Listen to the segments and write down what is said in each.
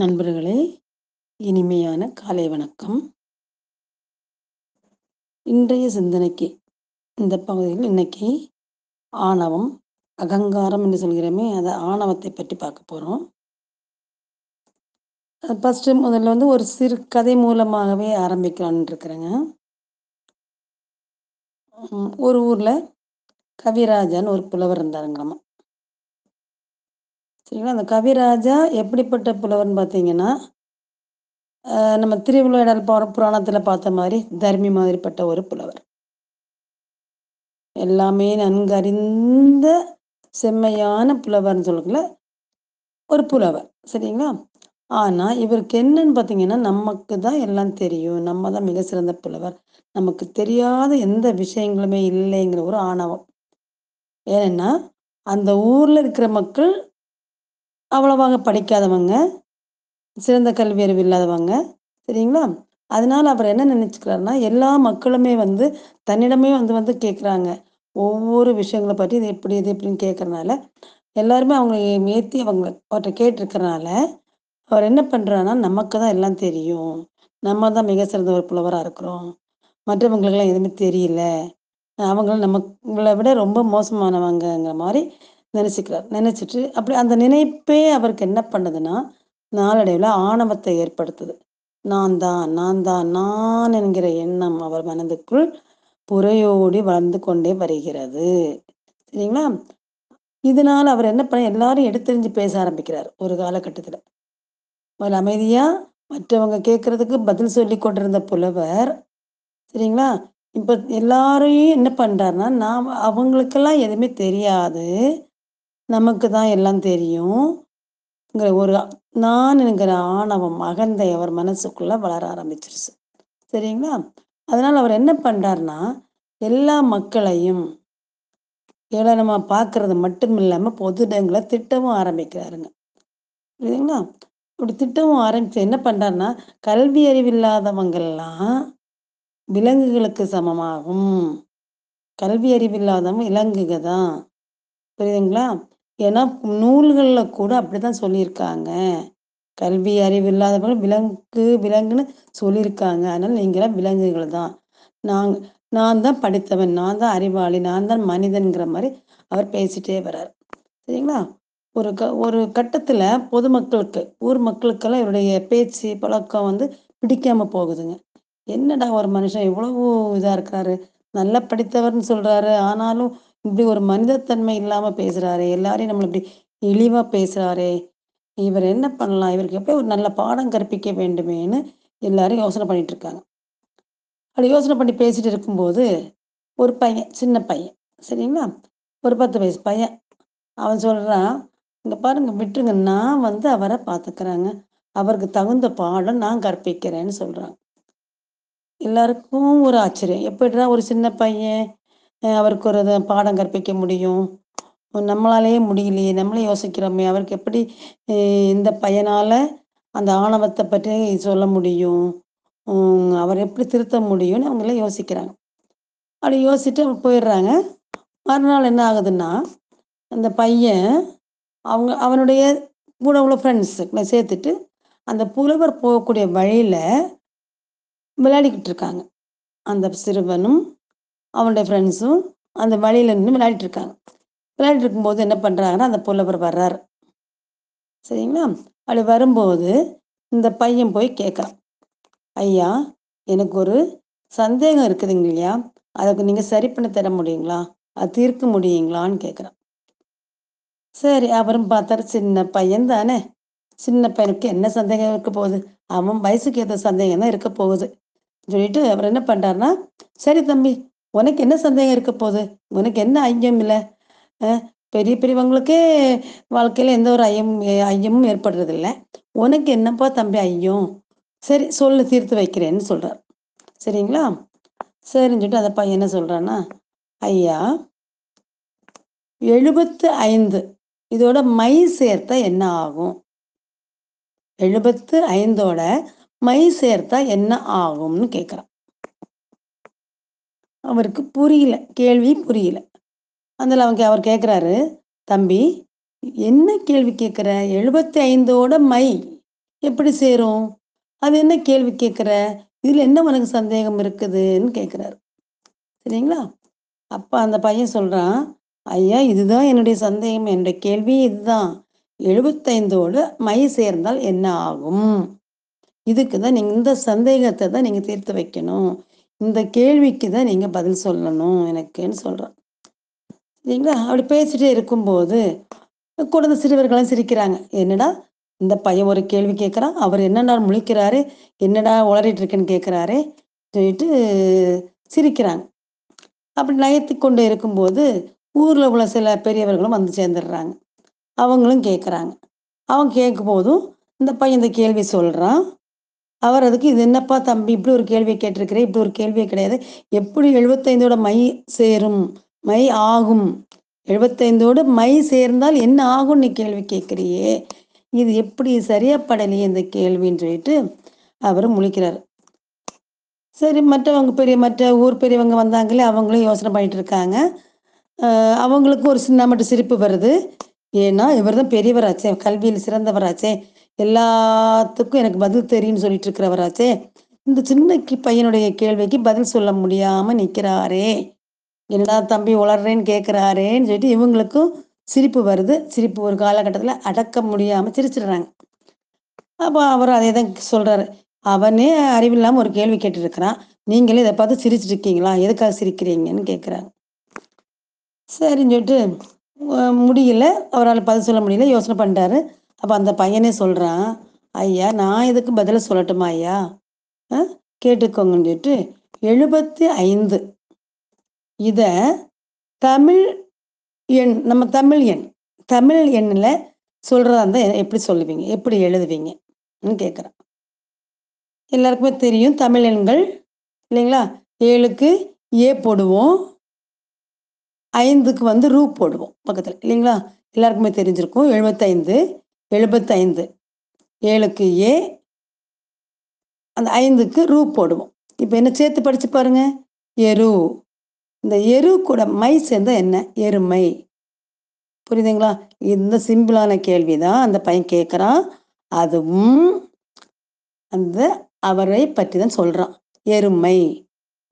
நண்பர்களே இனிமையான காலை வணக்கம். இன்றைய சிந்தனைக்கு இந்த பகுதியில் இன்னைக்கு ஆணவம் அகங்காரம் என்று சொல்கிறோமே அதை ஆணவத்தை பற்றி பார்க்க போகிறோம் ஃபஸ்ட்டு முதல்ல வந்து ஒரு சிறு கதை மூலமாகவே ஆரம்பிக்கலான்னு இருக்கிறேங்க ஒரு ஊரில் கவிராஜான்னு ஒரு புலவர் இருந்தாருங்களாமா. சரிங்களா அந்த கவிராஜா எப்படிப்பட்ட புலவர்னு பார்த்தீங்கன்னா நம்ம திருவிளையாடல் புற புராணத்தில் பார்த்த மாதிரி தர்மி மாதிரிப்பட்ட ஒரு புலவர். எல்லாமே நன்கறிந்த செம்மையான புலவர்னு சொல்லக்குள்ள ஒரு புலவர். சரிங்களா? ஆனால் இவருக்கு என்னன்னு பார்த்தீங்கன்னா நமக்கு தான் எல்லாம் தெரியும். நம்ம தான் மிக சிறந்த புலவர். நமக்கு தெரியாத எந்த விஷயங்களுமே இல்லைங்கிற ஒரு ஆணவம். ஏன்னா அந்த ஊரில் இருக்கிற மக்கள் அவ்வளவாக படிக்காதவங்க சிறந்த கல்வி அறிவு இல்லாதவங்க சரிங்களா? அதனால அவர் என்ன நினைச்சுக்கிறாருன்னா எல்லா மக்களுமே வந்து தன்னிடமே வந்து வந்து கேட்குறாங்க ஒவ்வொரு விஷயங்களை பற்றி இது எப்படி இது எப்படின்னு கேட்கறனால எல்லாருமே அவங்க ஏற்றி அவங்க அவர்கிட்ட கேட்டிருக்கறனால அவர் என்ன பண்ணுறாருன்னா நமக்கு தான் எல்லாம் தெரியும். நம்ம தான் மிக சிறந்த ஒரு புலவராக இருக்கிறோம். மற்றவங்களுக்கெல்லாம் எதுவுமே தெரியல. அவங்களும் நம்மளை விட ரொம்ப மோசமானவங்கங்கிற மாதிரி நினச்சிக்கிறார். நினச்சிட்டு அப்படி அந்த நினைப்பே அவருக்கு என்ன பண்ணுதுன்னா நாளடைவில் ஆணவத்தை ஏற்படுத்துது. நான் தான் நான் தான் நான் என்கிற எண்ணம் அவர் மனதுக்குள் புறையோடி வளர்ந்து கொண்டே வருகிறது. சரிங்களா? இதனால அவர் என்ன பண்ண எல்லாரும் எடுத்தெறிஞ்சு பேச ஆரம்பிக்கிறார் ஒரு காலகட்டத்தில். ஒரு அமைதியா மற்றவங்க கேட்கறதுக்கு பதில் சொல்லி கொண்டிருந்த புலவர் சரிங்களா? இப்போ எல்லாரையும் என்ன பண்றாருன்னா நாம் அவங்களுக்கெல்லாம் எதுவுமே தெரியாது. நமக்கு தான் எல்லாம் தெரியும்ங்கிற ஒரு நான் என்கிற ஆணவம் அகந்தை அவர் மனசுக்குள்ள வளர ஆரம்பிச்சிருச்சு. சரிங்களா? அதனால் அவர் என்ன பண்ணுறாருன்னா எல்லா மக்களையும் ஏளனமா பார்க்கறது மட்டும் இல்லாமல் பொது இடங்களை திட்டவும் ஆரம்பிக்கிறாருங்க. புரியுதுங்களா அப்படி திட்டவும் ஆரம்பித்து என்ன பண்ணுறாருன்னா கல்வி அறிவில்லாதவங்கெல்லாம் விலங்குகளுக்கு சமமாகும். கல்வி அறிவில்லாதவங்க விலங்குக தான் புரியுதுங்களா? ஏன்னா நூல்களில் கூட அப்படிதான் சொல்லியிருக்காங்க. கல்வி அறிவு இல்லாதவர்கள் விலங்கு விலங்குன்னு சொல்லியிருக்காங்க. அதனால் நீங்களாம் விலங்குகள் தான். நான் நான் தான் படித்தவன் நான் தான் அறிவாளி நான் தான் மனிதன்கிற மாதிரி அவர் பேசிட்டே வர்றார். சரிங்களா? ஒரு க ஒரு கட்டத்தில் பொதுமக்களுக்கு ஊர் மக்களுக்கெல்லாம் இவருடைய பேச்சு பழக்கம் வந்து பிடிக்காமல் போகுதுங்க. என்னடா ஒரு மனுஷன் இவ்வளவு இதாக இருக்கிறாரு? நல்லா படித்தவர்னு சொல்கிறாரு ஆனாலும் இப்படி ஒரு மனிதத்தன்மை இல்லாம பேசுறாரு எல்லாரையும் நம்மளை இப்படி இழிவா பேசுறாரே இவர் என்ன பண்ணலாம் இவருக்கு எப்படி ஒரு நல்ல பாடம் கற்பிக்க வேண்டுமேன்னு எல்லாரும் யோசனை பண்ணிட்டு இருக்காங்க. அப்படி யோசனை பண்ணி பேசிட்டு இருக்கும்போது ஒரு பையன் சின்ன பையன் சரிங்களா? ஒரு பத்து வயசு பையன். அவன் சொல்றான் இங்க பாருங்க விட்டுருங்க நான் வந்து அவரை பார்த்துக்கிறேங்க. அவருக்கு தகுந்த பாடம் நான் கற்பிக்கிறேன்னு சொல்றான். எல்லாருக்கும் ஒரு ஆச்சரியம். எப்படிடா ஒரு சின்ன பையன் அவருக்கு ஒரு பாடம் கற்பிக்க முடியும். நம்மளாலேயே முடியலையே நம்மளே யோசிக்கிறோமே அவருக்கு எப்படி இந்த பையனால் அந்த ஆணவத்தை பற்றி சொல்ல முடியும்? அவர் எப்படி திருத்த முடியும்னு அவங்களே யோசிக்கிறாங்க. அப்படி யோசிச்சுட்டு போயிடுறாங்க. மறுநாள் என்ன ஆகுதுன்னா அந்த பையன் அவங்க அவனுடைய கூட உள்ள ஃப்ரெண்ட்ஸுங்களை சேர்த்துட்டு அந்த புலவர் போகக்கூடிய வழியில் விளையாடிக்கிட்டு இருக்காங்க. அந்த சிறுவனும் அவனுடைய ஃப்ரெண்ட்ஸும் அந்த வழியில நின்று விளையாடிட்டு இருக்காங்க. விளையாடிட்டு இருக்கும்போது என்ன பண்ணுறாங்கன்னா அந்த புலவர் வர்றார். சரிங்களா? அப்படி வரும்போது இந்த பையன் போய் கேட்குறான். ஐயா எனக்கு ஒரு சந்தேகம் இருக்குதுங்க இல்லையா? அதுக்கு நீங்கள் சரி பண்ணி தர முடியுங்களா? அது தீர்க்க முடியுங்களான்னு கேட்குறான். சரி அவரும் பார்த்தாரு சின்ன பையன் தானே. சின்ன பையனுக்கு என்ன சந்தேகம் இருக்க போகுது? அவன் வயசுக்கு ஏற்ற சந்தேகம் தான் இருக்க போகுது. சொல்லிட்டு அவர் என்ன பண்ணுறாருன்னா சரி தம்பி உனக்கு என்ன சந்தேகம் இருக்க போகுது? உனக்கு என்ன ஐயம் இல்லை? பெரிய பெரியவங்களுக்கே வாழ்க்கையில எந்த ஒரு ஐயம் ஐயமும் ஏற்படுறது இல்லை. உனக்கு என்னப்பா தம்பி ஐயம்? சரி சொல்லு தீர்த்து வைக்கிறேன்னு சொல்றார். சரிங்களா? சரின்னு சொல்லிட்டு அந்த பையன் என்ன சொல்றான்னா ஐயா எழுபத்து ஐந்து இதோட மை சேர்த்தா என்ன ஆகும்? எழுபத்து ஐந்தோட மை சேர்த்தா என்ன ஆகும்னு கேட்குறான் அவருக்கு புரியல கேள்வி புரியல அதில் அவங்க அவர் கேட்குறாரு தம்பி என்ன கேள்வி கேட்குற எழுபத்தி ஐந்தோட மை எப்படி சேரும்? அது என்ன கேள்வி கேட்குற? இதில் என்ன உனக்கு சந்தேகம் இருக்குதுன்னு கேட்குறாரு. சரிங்களா? அப்போ அந்த பையன் சொல்கிறான் ஐயா இதுதான் என்னுடைய சந்தேகம். என்னுடைய கேள்வி இதுதான். 75ஓடு மை சேர்ந்தால் என்ன ஆகும்? இதுக்கு தான் நீங்கள் இந்த சந்தேகத்தை தான் நீங்கள் தீர்த்து வைக்கணும். இந்த கேள்விக்கு தான் நீங்கள் பதில் சொல்லணும் எனக்குன்னு சொல்கிறான் சரிங்களா? அப்படி பேசிட்டே இருக்கும்போது, கூட இந்த சிறுவர்களும் சிரிக்கிறாங்க. என்னடா! இந்த பையன் ஒரு கேள்வி கேட்குறான். அவர் என்னடா முழிக்கிறாரு? என்னடா உளறிட்டு இருக்குன்னு கேட்குறாரு சொல்லிட்டு சிரிக்கிறாங்க. அப்படி நயத்தி கொண்டு இருக்கும்போது, ஊரில் உள்ள சில பெரியவர்களும் வந்து சேர்ந்துடுறாங்க. அவங்களும் கேட்குறாங்க. அவன் கேட்கும்போதும், இந்த பையன் இந்த கேள்வி சொல்கிறான் அவர் அதுக்கு, "இது என்னப்பா தம்பி இப்படி ஒரு கேள்வியை கேட்டிருக்கிற? இப்படி ஒரு கேள்வியே கிடையாது. எப்படி 75ஓட மை சேரும்? மை ஆகும். 75ஓடு மை சேர்ந்தால் என்ன ஆகும்னு நீ கேள்வி கேட்குறியே இது எப்படி சரியப்படலையே இந்த கேள்வின்னு" சொல்லிட்டு அவர் முழிக்கிறார் சரி மற்றவங்க பெரிய மற்ற ஊர் பெரியவங்க வந்தாங்களே, அவங்களும் யோசனை பண்ணிட்டு இருக்காங்க. அவங்களுக்கு ஒரு சின்ன மட்டும் சிரிப்பு வருது. ஏன்னா, இவர் தான் பெரியவராச்சே! கல்வியில் சிறந்தவராச்சே! எல்லாத்துக்கும் எனக்கு பதில் தெரியும்னு சொல்லிட்டு இருக்கிறவராச்சே! இந்த சின்ன பையனுடைய கேள்விக்கு பதில் சொல்ல முடியாம நிற்கிறாரே! என்னடா தம்பி உளர்றேன்னு கேட்குறாரேன்னு சொல்லிட்டு இவங்களுக்கும் சிரிப்பு வருது. சிரிப்பு ஒரு காலகட்டத்தில் அடக்க முடியாமல் சிரிச்சிடுறாங்க. அப்போ அவர் அதே தான் சொல்கிறாரு "அவனே அறிவில்லாமல் ஒரு கேள்வி கேட்டுருக்கிறான். நீங்களே இதை பார்த்து சிரிச்சுட்டு இருக்கீங்களா? எதுக்காக சிரிக்கிறீங்கன்னு?" கேட்குறாங்க. சரின்னு சொல்லிட்டு முடியல. அவரால் பதில் சொல்ல முடியல. யோசனை பண்ணிட்டாரு. அப்ப அந்த பையனே சொல்றான், "ஐயா நான் இதுக்கு பதில சொல்லட்டுமா ஐயா? கேட்டுக்கோங்கன்னு" சொல்லிட்டு 75 இத தமிழ் எண் நம்ம தமிழ் எண். தமிழ் எண்ணில் சொல்றதா இருந்தால் எப்படி சொல்லுவீங்க? எப்படி எழுதுவீங்க?ன்னு கேட்குறான். எல்லாருக்குமே தெரியும் தமிழ் எண்கள் இல்லைங்களா? ஏழுக்கு ஏ போடுவோம். ஐந்துக்கு வந்து ரூ போடுவோம் பக்கத்தில் இல்லைங்களா? எல்லாருக்குமே தெரிஞ்சிருக்கும். 75 75 7க்கு ஏ அந்த ஐந்துக்கு ரூ போடுவோம். இப்போ என்ன சேர்த்து படித்து பாருங்க. எரு. இந்த எரு கூட மை சேர்ந்தால் என்ன? எருமை. புரியுதுங்களா? இந்த சிம்பிளான கேள்வி தான் அந்த பையன் கேட்குறான். அதுவும் அந்த அவரை பற்றி தான் சொல்கிறான் எருமை.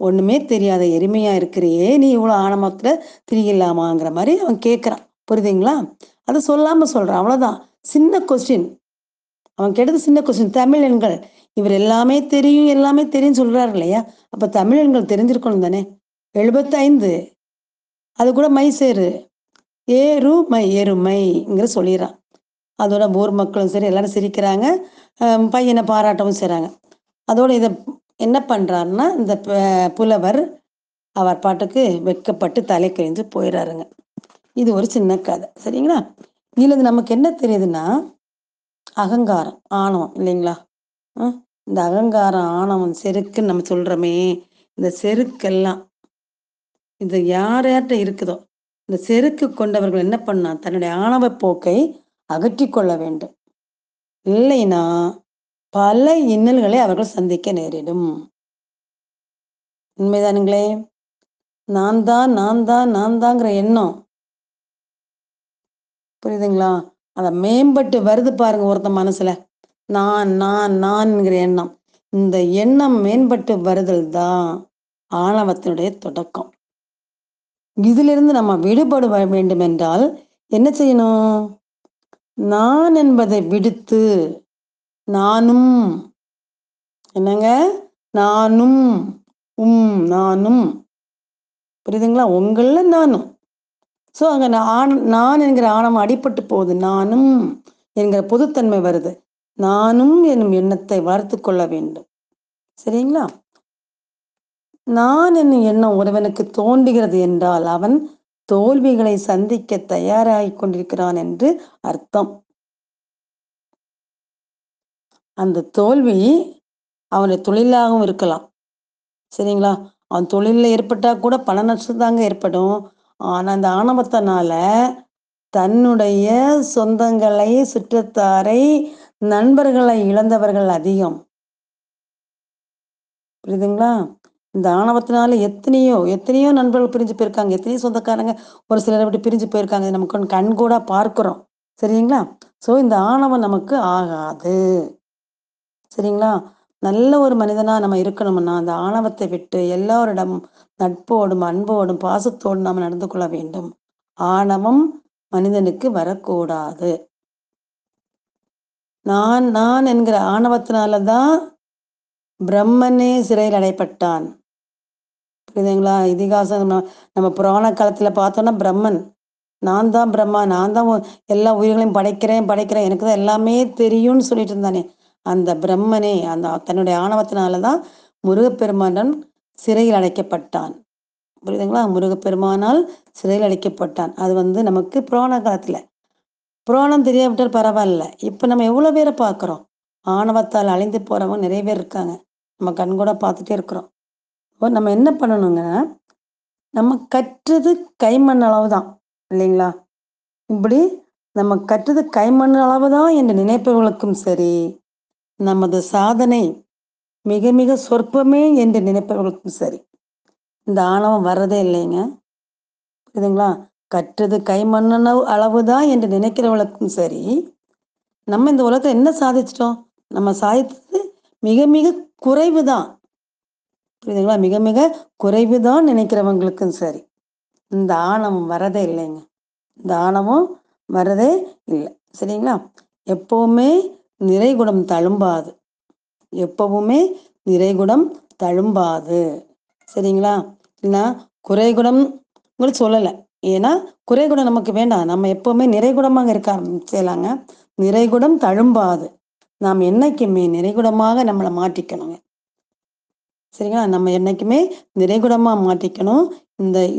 ஒன்றுமே தெரியாத எருமையாக இருக்கிறியே! நீ இவ்வளோ ஆனமத்தில் திரியலாமாங்கிற மாதிரி அவன் கேட்குறான். புரியுதுங்களா? அதை சொல்லாமல் சொல்கிறான் அவ்வளோதான். சின்ன கொஸ்டின். அவன் கேட்டது சின்ன கொஸ்டின். தமிழ் எண்கள். இவர் எல்லாமே தெரியும், எல்லாமே தெரியும்னு சொல்றாரு இல்லையா? அப்ப தமிழ் எண்கள் தெரிஞ்சிருக்கணும் தானே! 75 அது கூட மை சேரு. ஏருமை எருமைங்கிற சொல்லிடுறான் அதோட ஊர் மக்களும் சரி எல்லாரும் சிரிக்கிறாங்க. பையனை பாராட்டவும் செய்கிறாங்க அதோட இதை என்ன பண்ணுறாருன்னா இந்த புலவர் அவர் பாட்டுக்கு வெட்கப்பட்டு தலை கழிஞ்சு போயிடுறாருங்க இது ஒரு சின்ன கதை. சரிங்களா? இதுலருந்து நமக்கு என்ன தெரியுதுன்னா, அகங்காரம், ஆணவம் இல்லைங்களா? இந்த அகங்காரம், ஆணவம், செருக்குன்னு நம்ம சொல்றோமே, இந்த செருக்கெல்லாம் இது யார் யார்கிட்ட இருக்குதோ, இந்த செருக்கு கொண்டவர்கள் என்ன பண்ணா, தன்னுடைய ஆணவ போக்கை அகற்றி கொள்ள வேண்டும். இல்லைன்னா, பல இன்னல்களை அவர்கள் சந்திக்க நேரிடும். உண்மைதானுங்களே! நான் தான், நான் தான், நான் தாங்கிற எண்ணம். புரியுதுங்களா? அத மேம்பட்டு வருது பாருங்க ஒருத்தன் மனசுல. நான், நான், நான்ங்கிற எண்ணம். இந்த எண்ணம் மேம்பட்டு வருதல் தான் ஆணவத்தினுடைய தொடக்கம். இதிலிருந்து நம்ம விடுபட வேண்டுமென்றால் என்ன செய்யணும்? நான் என்பதை விடுத்து, நானும் என்னங்க? நானும், உம், நானும். புரியுதுங்களா? உங்களில் நானும். ஸோ, அங்கே நான் நான் என்கிற ஆணவம் அடிபட்டு போகுது. நானும் என்கிற பொதுத்தன்மை வருது. நானும் என்னும் எண்ணத்தை வளர்த்துக் கொள்ள வேண்டும். சரிங்களா? நான் என்னும் எண்ணம் ஒருவனுக்கு தோன்றுகிறது என்றால், அவன் தோல்விகளை சந்திக்க தயாராகி கொண்டிருக்கிறான் என்று அர்த்தம். அந்த தோல்வி அவனுடைய தொழிலாகவும் இருக்கலாம். சரிங்களா? அவன் தொழிலில் ஏற்பட்டால் கூட பண நஷ்டம் தாங்க ஏற்படும். ஆனா, இந்த ஆணவத்தினால தன்னுடைய சொந்தங்களை, சுற்றத்தாரை, நண்பர்களை இழந்தவர்கள் அதிகம். புரியுதுங்களா? இந்த ஆணவத்தினால எத்தனையோ, எத்தனையோ நண்பர்கள் பிரிஞ்சு போயிருக்காங்க. எத்தனையோ சொந்தக்காரங்க ஒரு சிலரை விட்டு பிரிஞ்சு போயிருக்காங்க. நமக்கு கண் கண்கூடா பார்க்கிறோம். சரிங்களா? ஸோ, இந்த ஆணவம் நமக்கு ஆகாது. சரிங்களா? நல்ல ஒரு மனிதனா நம்ம இருக்கணும்னா, அந்த ஆணவத்தை விட்டு எல்லாரிடம் நட்போடும், அன்போடும், பாசத்தோடும் நாம் நடந்து கொள்ள வேண்டும். ஆணவம் மனிதனுக்கு வரக்கூடாது. நான், நான் என்கிற ஆணவத்தினால தான் பிரம்மனே சிறையில் அடைப்பட்டான். புரியுதுங்களா? இதிகாசம் நம்ம நம்ம புராண காலத்துல பார்த்தோம்னா பிரம்மன். நான் தான் பிரம்மா, நான் தான் எல்லா உயிர்களையும் படைக்கிறேன், படைக்கிறேன். எனக்கு தான் எல்லாமே தெரியும்னு சொல்லிட்டு இருந்தானே. அந்த பிரம்மனே அந்த தன்னுடைய ஆணவத்தினால தான் முருகப்பெருமானன் சிறையில் அடைக்கப்பட்டான். புரியுதுங்களா? முருகப்பெருமானால் சிறையில் அடைக்கப்பட்டான். அது வந்து நமக்கு புராண காலத்தில் புராணம் தெரியாவிட்டால் பரவாயில்ல இப்போ நம்ம எவ்வளோ பேரை பார்க்குறோம். ஆணவத்தால் அழிந்து போகிறவங்க நிறைய பேர் இருக்காங்க. நம்ம கண்கூடா பார்த்துட்டே இருக்கிறோம். இப்போ நம்ம என்ன பண்ணணுங்க, நம்ம கற்றது கைமண் அளவு தான். இல்லைங்களா? இப்படி நம்ம கற்றது கைமண் அளவு தான் என்ற நினைப்பவர்களுக்கும் சரி, நமது சாதனை மிக மிக சொற்பமே என்று நினைப்பவர்களுக்கும் சரி, இந்த ஆணவம் வர்றதே இல்லைங்க. புரியுதுங்களா? கற்றது கைமண்ணளவு அளவு தான் என்று நினைக்கிறவங்களுக்கும் சரி, நம்ம இந்த உலகத்தில் என்ன சாதிச்சிட்டோம் நம்ம சாதித்தது மிக மிக குறைவு தான். புரியுதுங்களா? மிக மிக குறைவு தான் நினைக்கிறவங்களுக்கும் சரி. இந்த ஆணவம் வரதே இல்லைங்க. இந்த ஆணவம் வரதே இல்லை சரிங்களா? எப்பவுமே நிறைகுடம் தழும்பாது. எப்பவுமே நிறைகுடம் தழும்பாது. சரிங்களா? இல்லைன்னா குறைகுடம் சொல்லலை சொல்லல. ஏன்னா, குறைகுடம் நமக்கு வேண்டாம். நம்ம எப்பவுமே நிறைகுடமாக இருக்க ஆரம்பிச்சலாங்க நிறைகுடம் தழும்பாது. நாம் என்னைக்குமே நிறைகுடமாக நம்மளை மாட்டிக்கணுங்க சரிங்களா? நம்ம என்னைக்குமே நிறைகுடமாக மாட்டிக்கணும் இந்த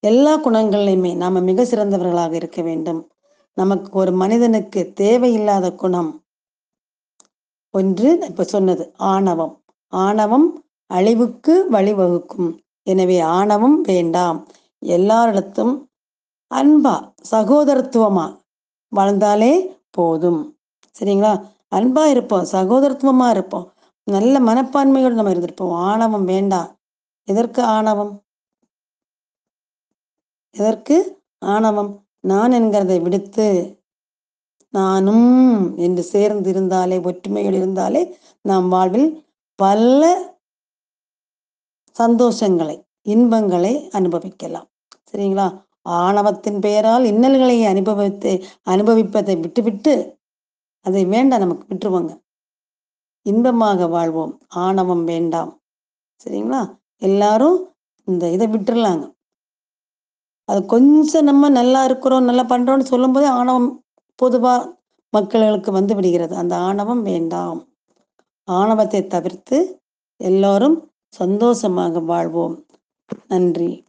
எல்லா குணங்கள்லையுமே நாம் மிக சிறந்தவர்களாக இருக்க வேண்டும். நமக்கு ஒரு மனிதனுக்கு தேவையில்லாத குணம். ஒன்று இப்ப சொன்னது ஆணவம். ஆணவம் அழிவுக்கு வழிவகுக்கும். எனவே ஆணவம் வேண்டாம். எல்லாரிடத்தும் அன்பா, சகோதரத்துவமா வாழ்ந்தாலே போதும். சரிங்களா? அன்பா இருப்போம். சகோதரத்துவமா இருப்போம். நல்ல மனப்பான்மையோடு நம்ம இருந்திருப்போம். ஆணவம் வேண்டாம். எதற்கு ஆணவம்? எதற்கு ஆணவம்? நான் என்கிறதை விடுத்து, நானும் என்று சேர்ந்து இருந்தாலே, ஒற்றுமையோடு இருந்தாலே, நாம் வாழ்வில் பல சந்தோஷங்களை, இன்பங்களை அனுபவிக்கலாம். சரிங்களா? ஆணவத்தின் பெயரால் இன்னல்களை அனுபவித்து அனுபவிப்பதை விட்டுவிட்டு, அதை வேண்டாம் நமக்கு விட்டுருவோங்க. இன்பமாக வாழ்வோம். ஆணவம் வேண்டாம். சரிங்களா? எல்லாரும் இந்த இதை விட்டுறலாங்க. அது கொஞ்சம் நம்ம நல்லா இருக்கிறோம், நல்லா பண்றோம்னு சொல்லும்போதே ஆணவம் பொதுவாக மக்களுக்கு வந்து விடுகிறது. அந்த ஆணவம் வேண்டாம். ஆணவத்தை தவிர்த்து எல்லோரும் சந்தோஷமாக வாழ்வோம். நன்றி.